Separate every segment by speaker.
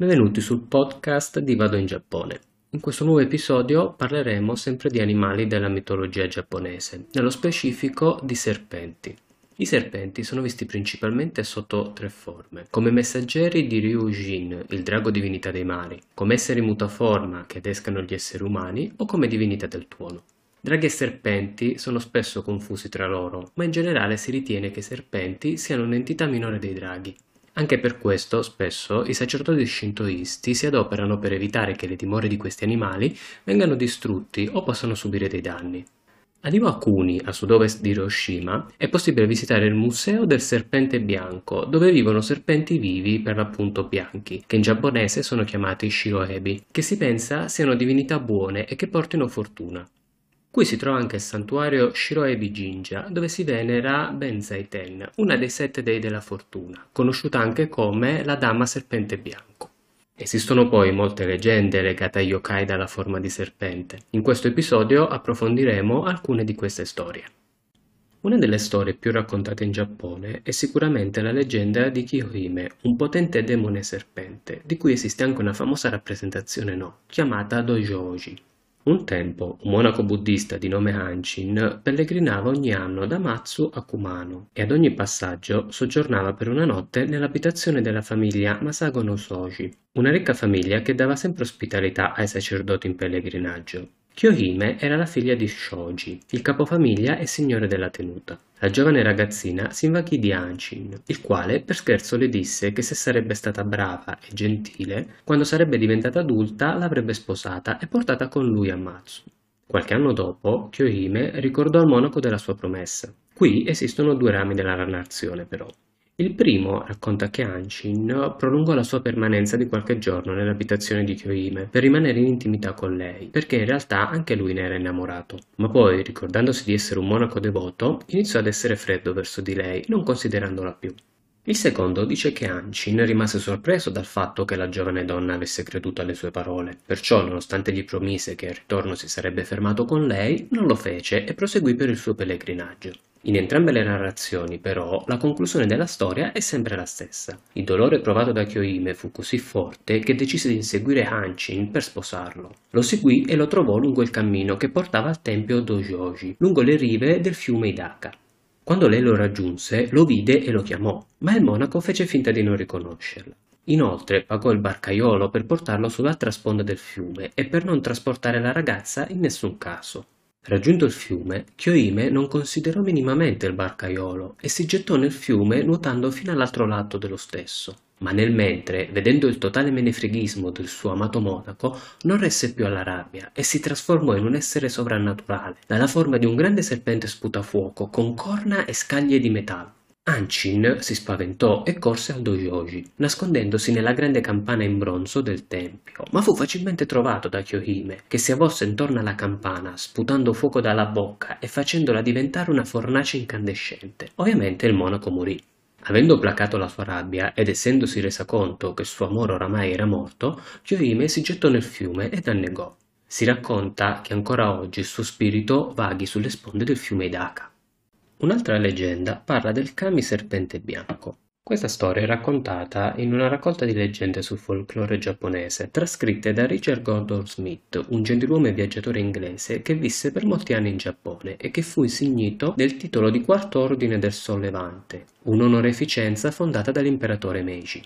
Speaker 1: Benvenuti sul podcast di Vado in Giappone. In questo nuovo episodio parleremo sempre di animali della mitologia giapponese, nello specifico di serpenti. I serpenti sono visti principalmente sotto tre forme, come messaggeri di Ryujin, il drago divinità dei mari, come esseri mutaforma che adescano gli esseri umani o come divinità del tuono. Draghi e serpenti sono spesso confusi tra loro, ma in generale si ritiene che i serpenti siano un'entità minore dei draghi. Anche per questo, spesso, i sacerdoti shintoisti si adoperano per evitare che le dimore di questi animali vengano distrutti o possano subire dei danni. Ad Iwakuni, a sud-ovest di Hiroshima, è possibile visitare il Museo del Serpente Bianco, dove vivono serpenti vivi, per l'appunto bianchi, che in giapponese sono chiamati Shiroebi, che si pensa siano divinità buone e che portino fortuna. Qui si trova anche il santuario Shiroebi Jinja, dove si venera Benzaiten, una dei sette dei della fortuna, conosciuta anche come la Dama Serpente Bianco. Esistono poi molte leggende legate a yokai dalla forma di serpente. In questo episodio approfondiremo alcune di queste storie. Una delle storie più raccontate in Giappone è sicuramente la leggenda di Kiyohime, un potente demone serpente, di cui esiste anche una famosa rappresentazione no, chiamata Dojoji. Un tempo un monaco buddista di nome Hanshin pellegrinava ogni anno da Matsu a Kumano e ad ogni passaggio soggiornava per una notte nell'abitazione della famiglia Masago no Soji, una ricca famiglia che dava sempre ospitalità ai sacerdoti in pellegrinaggio. Kyohime era la figlia di Shoji, il capofamiglia e signore della tenuta. La giovane ragazzina si invaghì di Hanshin, il quale per scherzo le disse che se sarebbe stata brava e gentile, quando sarebbe diventata adulta l'avrebbe sposata e portata con lui a Matsu. Qualche anno dopo, Kyohime ricordò al monaco della sua promessa. Qui esistono due rami della narrazione però. Il primo racconta che Anshin prolungò la sua permanenza di qualche giorno nell'abitazione di Kyohime per rimanere in intimità con lei, perché in realtà anche lui ne era innamorato. Ma poi, ricordandosi di essere un monaco devoto, iniziò ad essere freddo verso di lei, non considerandola più. Il secondo dice che Anshin rimase sorpreso dal fatto che la giovane donna avesse creduto alle sue parole, perciò nonostante gli promise che al ritorno si sarebbe fermato con lei, non lo fece e proseguì per il suo pellegrinaggio. In entrambe le narrazioni, però, la conclusione della storia è sempre la stessa. Il dolore provato da Kyohime fu così forte che decise di inseguire Hanshin per sposarlo. Lo seguì e lo trovò lungo il cammino che portava al tempio Dojoji, lungo le rive del fiume Hidaka. Quando lei lo raggiunse, lo vide e lo chiamò, ma il monaco fece finta di non riconoscerla. Inoltre pagò il barcaiolo per portarlo sull'altra sponda del fiume e per non trasportare la ragazza in nessun caso. Raggiunto il fiume, Kyohime non considerò minimamente il barcaiolo e si gettò nel fiume nuotando fino all'altro lato dello stesso. Ma nel mentre, vedendo il totale menefreghismo del suo amato monaco, non resse più alla rabbia e si trasformò in un essere sovrannaturale, dalla forma di un grande serpente sputafuoco con corna e scaglie di metallo. Anshin si spaventò e corse al dojoji, nascondendosi nella grande campana in bronzo del tempio, ma fu facilmente trovato da Kyohime, che si avvolse intorno alla campana, sputando fuoco dalla bocca e facendola diventare una fornace incandescente. Ovviamente il monaco morì. Avendo placato la sua rabbia ed essendosi resa conto che il suo amore oramai era morto, Kyohime si gettò nel fiume ed annegò. Si racconta che ancora oggi il suo spirito vaghi sulle sponde del fiume Idaka. Un'altra leggenda parla del kami serpente bianco. Questa storia è raccontata in una raccolta di leggende sul folklore giapponese, trascritte da Richard Gordon Smith, un gentiluomo e viaggiatore inglese che visse per molti anni in Giappone e che fu insignito del titolo di Quarto Ordine del Sollevante, un'onoreficenza fondata dall'imperatore Meiji.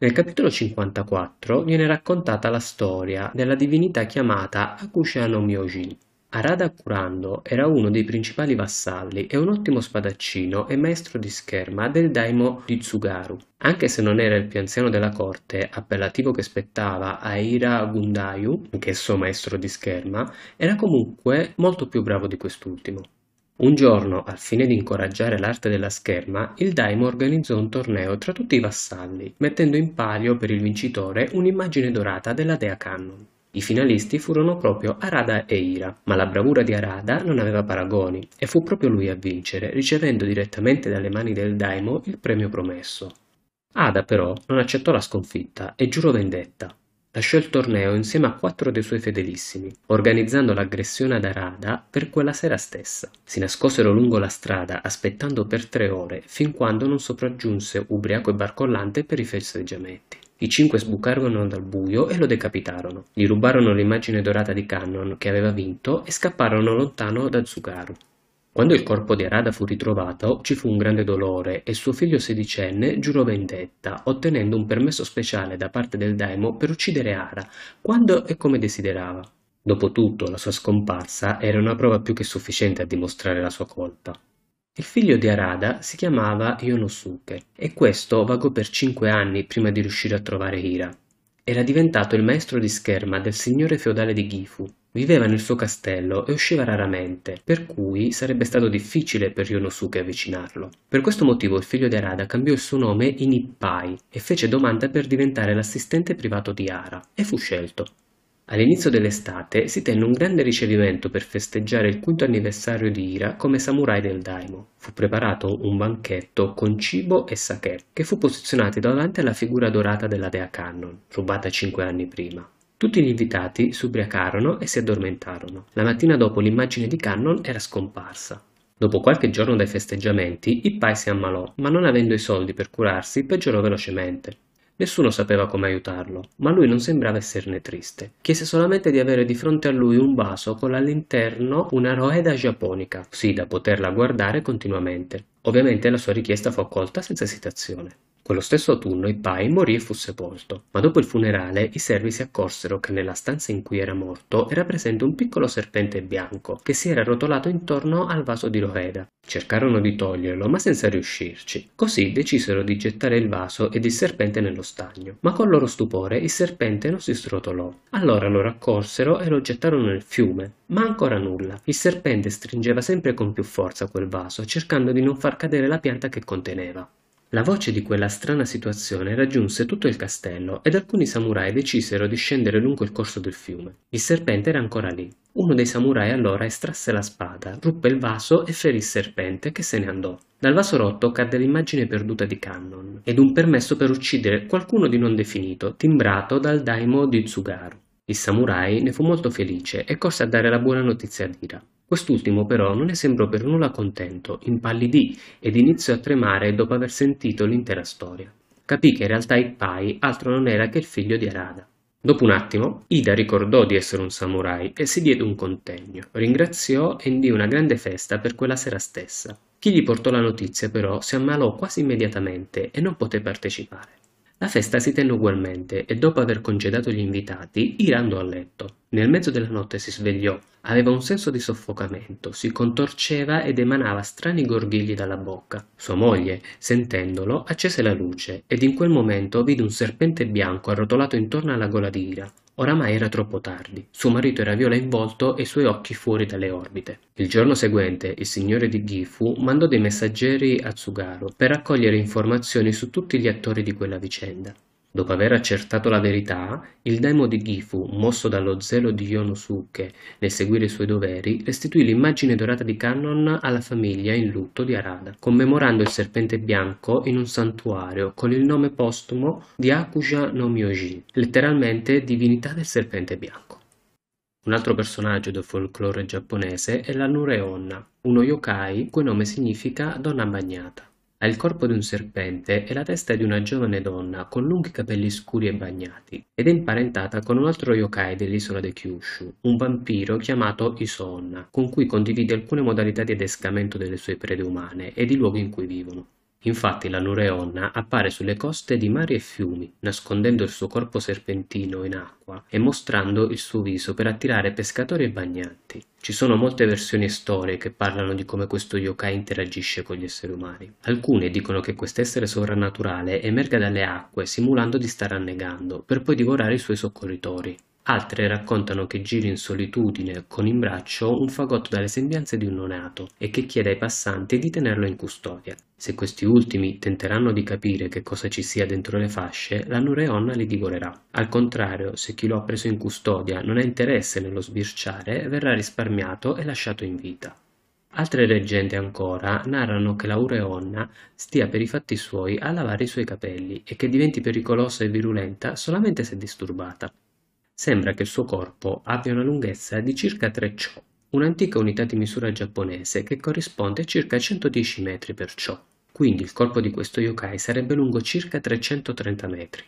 Speaker 1: Nel capitolo 54 viene raccontata la storia della divinità chiamata Akusha no Myojin, Arada Kurando era uno dei principali vassalli e un ottimo spadaccino e maestro di scherma del daimo di Tsugaru. Anche se non era il più anziano della corte, appellativo che spettava a Ira Gundayu, anch'esso maestro di scherma, era comunque molto più bravo di quest'ultimo. Un giorno, al fine di incoraggiare l'arte della scherma, il daimo organizzò un torneo tra tutti i vassalli, mettendo in palio per il vincitore un'immagine dorata della dea Cannon. I finalisti furono proprio Arada e Ira, ma la bravura di Arada non aveva paragoni e fu proprio lui a vincere, ricevendo direttamente dalle mani del Daimo il premio promesso. Ada però non accettò la sconfitta e giurò vendetta. Lasciò il torneo insieme a quattro dei suoi fedelissimi, organizzando l'aggressione ad Arada per quella sera stessa. Si nascosero lungo la strada aspettando per tre ore fin quando non sopraggiunse ubriaco e barcollante per i festeggiamenti. I cinque sbucarono dal buio e lo decapitarono. Gli rubarono l'immagine dorata di Cannon che aveva vinto e scapparono lontano da Tsugaru. Quando il corpo di Arada fu ritrovato, ci fu un grande dolore e suo figlio sedicenne giurò vendetta, ottenendo un permesso speciale da parte del Daimo per uccidere Ara, quando e come desiderava. Dopotutto, la sua scomparsa era una prova più che sufficiente a dimostrare la sua colpa. Il figlio di Arada si chiamava Yonosuke e questo vagò per cinque anni prima di riuscire a trovare Hira. Era diventato il maestro di scherma del signore feudale di Gifu. Viveva nel suo castello e usciva raramente, per cui sarebbe stato difficile per Yonosuke avvicinarlo. Per questo motivo il figlio di Arada cambiò il suo nome in Ippai e fece domanda per diventare l'assistente privato di Ara, e fu scelto. All'inizio dell'estate si tenne un grande ricevimento per festeggiare il quinto anniversario di Ira come samurai del Daimo. Fu preparato un banchetto con cibo e sake, che fu posizionato davanti alla figura dorata della dea Cannon, rubata cinque anni prima. Tutti gli invitati si ubriacarono e si addormentarono. La mattina dopo l'immagine di Cannon era scomparsa. Dopo qualche giorno dai festeggiamenti, Ippai si ammalò, ma non avendo i soldi per curarsi, peggiorò velocemente. Nessuno sapeva come aiutarlo, ma lui non sembrava esserne triste. Chiese solamente di avere di fronte a lui un vaso con all'interno una roeda giapponica, così da poterla guardare continuamente. Ovviamente la sua richiesta fu accolta senza esitazione. Quello stesso autunno Ippai morì e fu sepolto, ma dopo il funerale i servi si accorsero che nella stanza in cui era morto era presente un piccolo serpente bianco che si era rotolato intorno al vaso di Roheda. Cercarono di toglierlo, ma senza riuscirci. Così decisero di gettare il vaso ed il serpente nello stagno. Ma con loro stupore il serpente non si srotolò. Allora lo raccolsero e lo gettarono nel fiume. Ma ancora nulla. Il serpente stringeva sempre con più forza quel vaso, cercando di non far cadere la pianta che conteneva. La voce di quella strana situazione raggiunse tutto il castello ed alcuni samurai decisero di scendere lungo il corso del fiume. Il serpente era ancora lì. Uno dei samurai allora estrasse la spada, ruppe il vaso e ferì il serpente che se ne andò. Dal vaso rotto cadde l'immagine perduta di Cannon ed un permesso per uccidere qualcuno di non definito, timbrato dal daimo di Tsugaru. Il samurai ne fu molto felice e corse a dare la buona notizia a Dira. Quest'ultimo però non ne sembrò per nulla contento, impallidì ed iniziò a tremare dopo aver sentito l'intera storia. Capì che in realtà Ippai altro non era che il figlio di Arada. Dopo un attimo, Ida ricordò di essere un samurai e si diede un contegno, ringraziò e indì una grande festa per quella sera stessa. Chi gli portò la notizia però si ammalò quasi immediatamente e non poté partecipare. La festa si tenne ugualmente e dopo aver congedato gli invitati, Ira andò a letto. Nel mezzo della notte si svegliò, aveva un senso di soffocamento, si contorceva ed emanava strani gorghigli dalla bocca. Sua moglie, sentendolo, accese la luce ed in quel momento vide un serpente bianco arrotolato intorno alla gola di Ira. Oramai era troppo tardi. Suo marito era viola in volto e i suoi occhi fuori dalle orbite. Il giorno seguente il signore di Gifu mandò dei messaggeri a Tsugaru per raccogliere informazioni su tutti gli attori di quella vicenda. Dopo aver accertato la verità, il daimo di Gifu, mosso dallo zelo di Yonosuke nel seguire i suoi doveri, restituì l'immagine dorata di Kannon alla famiglia in lutto di Arada, commemorando il serpente bianco in un santuario con il nome postumo di Akuja no Myoji, letteralmente divinità del serpente bianco. Un altro personaggio del folklore giapponese è la Nureonna, uno yokai cui nome significa donna bagnata. Ha il corpo di un serpente e la testa di una giovane donna con lunghi capelli scuri e bagnati, ed è imparentata con un altro yokai dell'isola di Kyushu, un vampiro chiamato Isonna, con cui condivide alcune modalità di adescamento delle sue prede umane e di luoghi in cui vivono. Infatti la Nureonna appare sulle coste di mari e fiumi, nascondendo il suo corpo serpentino in acqua e mostrando il suo viso per attirare pescatori e bagnanti. Ci sono molte versioni e storie che parlano di come questo yokai interagisce con gli esseri umani. Alcune dicono che quest'essere sovrannaturale emerga dalle acque simulando di stare annegando, per poi divorare i suoi soccorritori. Altre raccontano che giri in solitudine con in braccio un fagotto dalle sembianze di un neonato e che chiede ai passanti di tenerlo in custodia. Se questi ultimi tenteranno di capire che cosa ci sia dentro le fasce, la Nureonna li divorerà. Al contrario, se chi lo ha preso in custodia non ha interesse nello sbirciare, verrà risparmiato e lasciato in vita. Altre leggende ancora narrano che la Ureonna stia per i fatti suoi a lavare i suoi capelli e che diventi pericolosa e virulenta solamente se disturbata. Sembra che il suo corpo abbia una lunghezza di circa 3 cho, un'antica unità di misura giapponese che corrisponde a circa 110 metri per cho. Quindi il corpo di questo yokai sarebbe lungo circa 330 metri.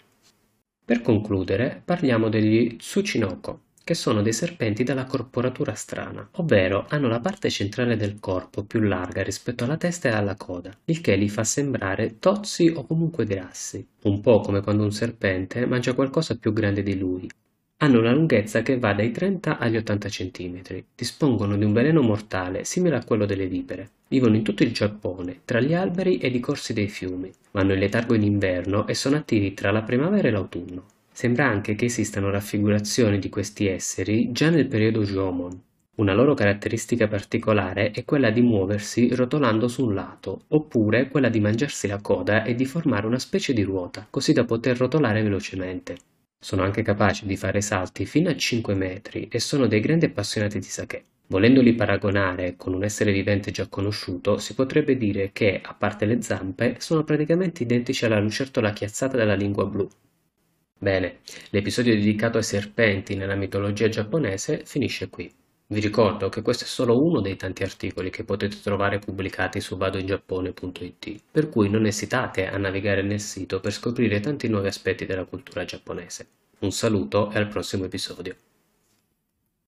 Speaker 1: Per concludere, parliamo degli Tsuchinoko, che sono dei serpenti dalla corporatura strana, ovvero hanno la parte centrale del corpo più larga rispetto alla testa e alla coda, il che li fa sembrare tozzi o comunque grassi, un po' come quando un serpente mangia qualcosa più grande di lui. Hanno una lunghezza che va dai 30 agli 80 cm, dispongono di un veleno mortale simile a quello delle vipere, vivono in tutto il Giappone, tra gli alberi ed i corsi dei fiumi, vanno in letargo in inverno e sono attivi tra la primavera e l'autunno. Sembra anche che esistano raffigurazioni di questi esseri già nel periodo Jomon. Una loro caratteristica particolare è quella di muoversi rotolando su un lato, oppure quella di mangiarsi la coda e di formare una specie di ruota, così da poter rotolare velocemente. Sono anche capaci di fare salti fino a 5 metri e sono dei grandi appassionati di sake. Volendoli paragonare con un essere vivente già conosciuto, si potrebbe dire che, a parte le zampe, sono praticamente identici alla lucertola chiazzata della lingua blu. Bene, l'episodio dedicato ai serpenti nella mitologia giapponese finisce qui. Vi ricordo che questo è solo uno dei tanti articoli che potete trovare pubblicati su vadoingiappone.it, per cui non esitate a navigare nel sito per scoprire tanti nuovi aspetti della cultura giapponese. Un saluto e al prossimo episodio.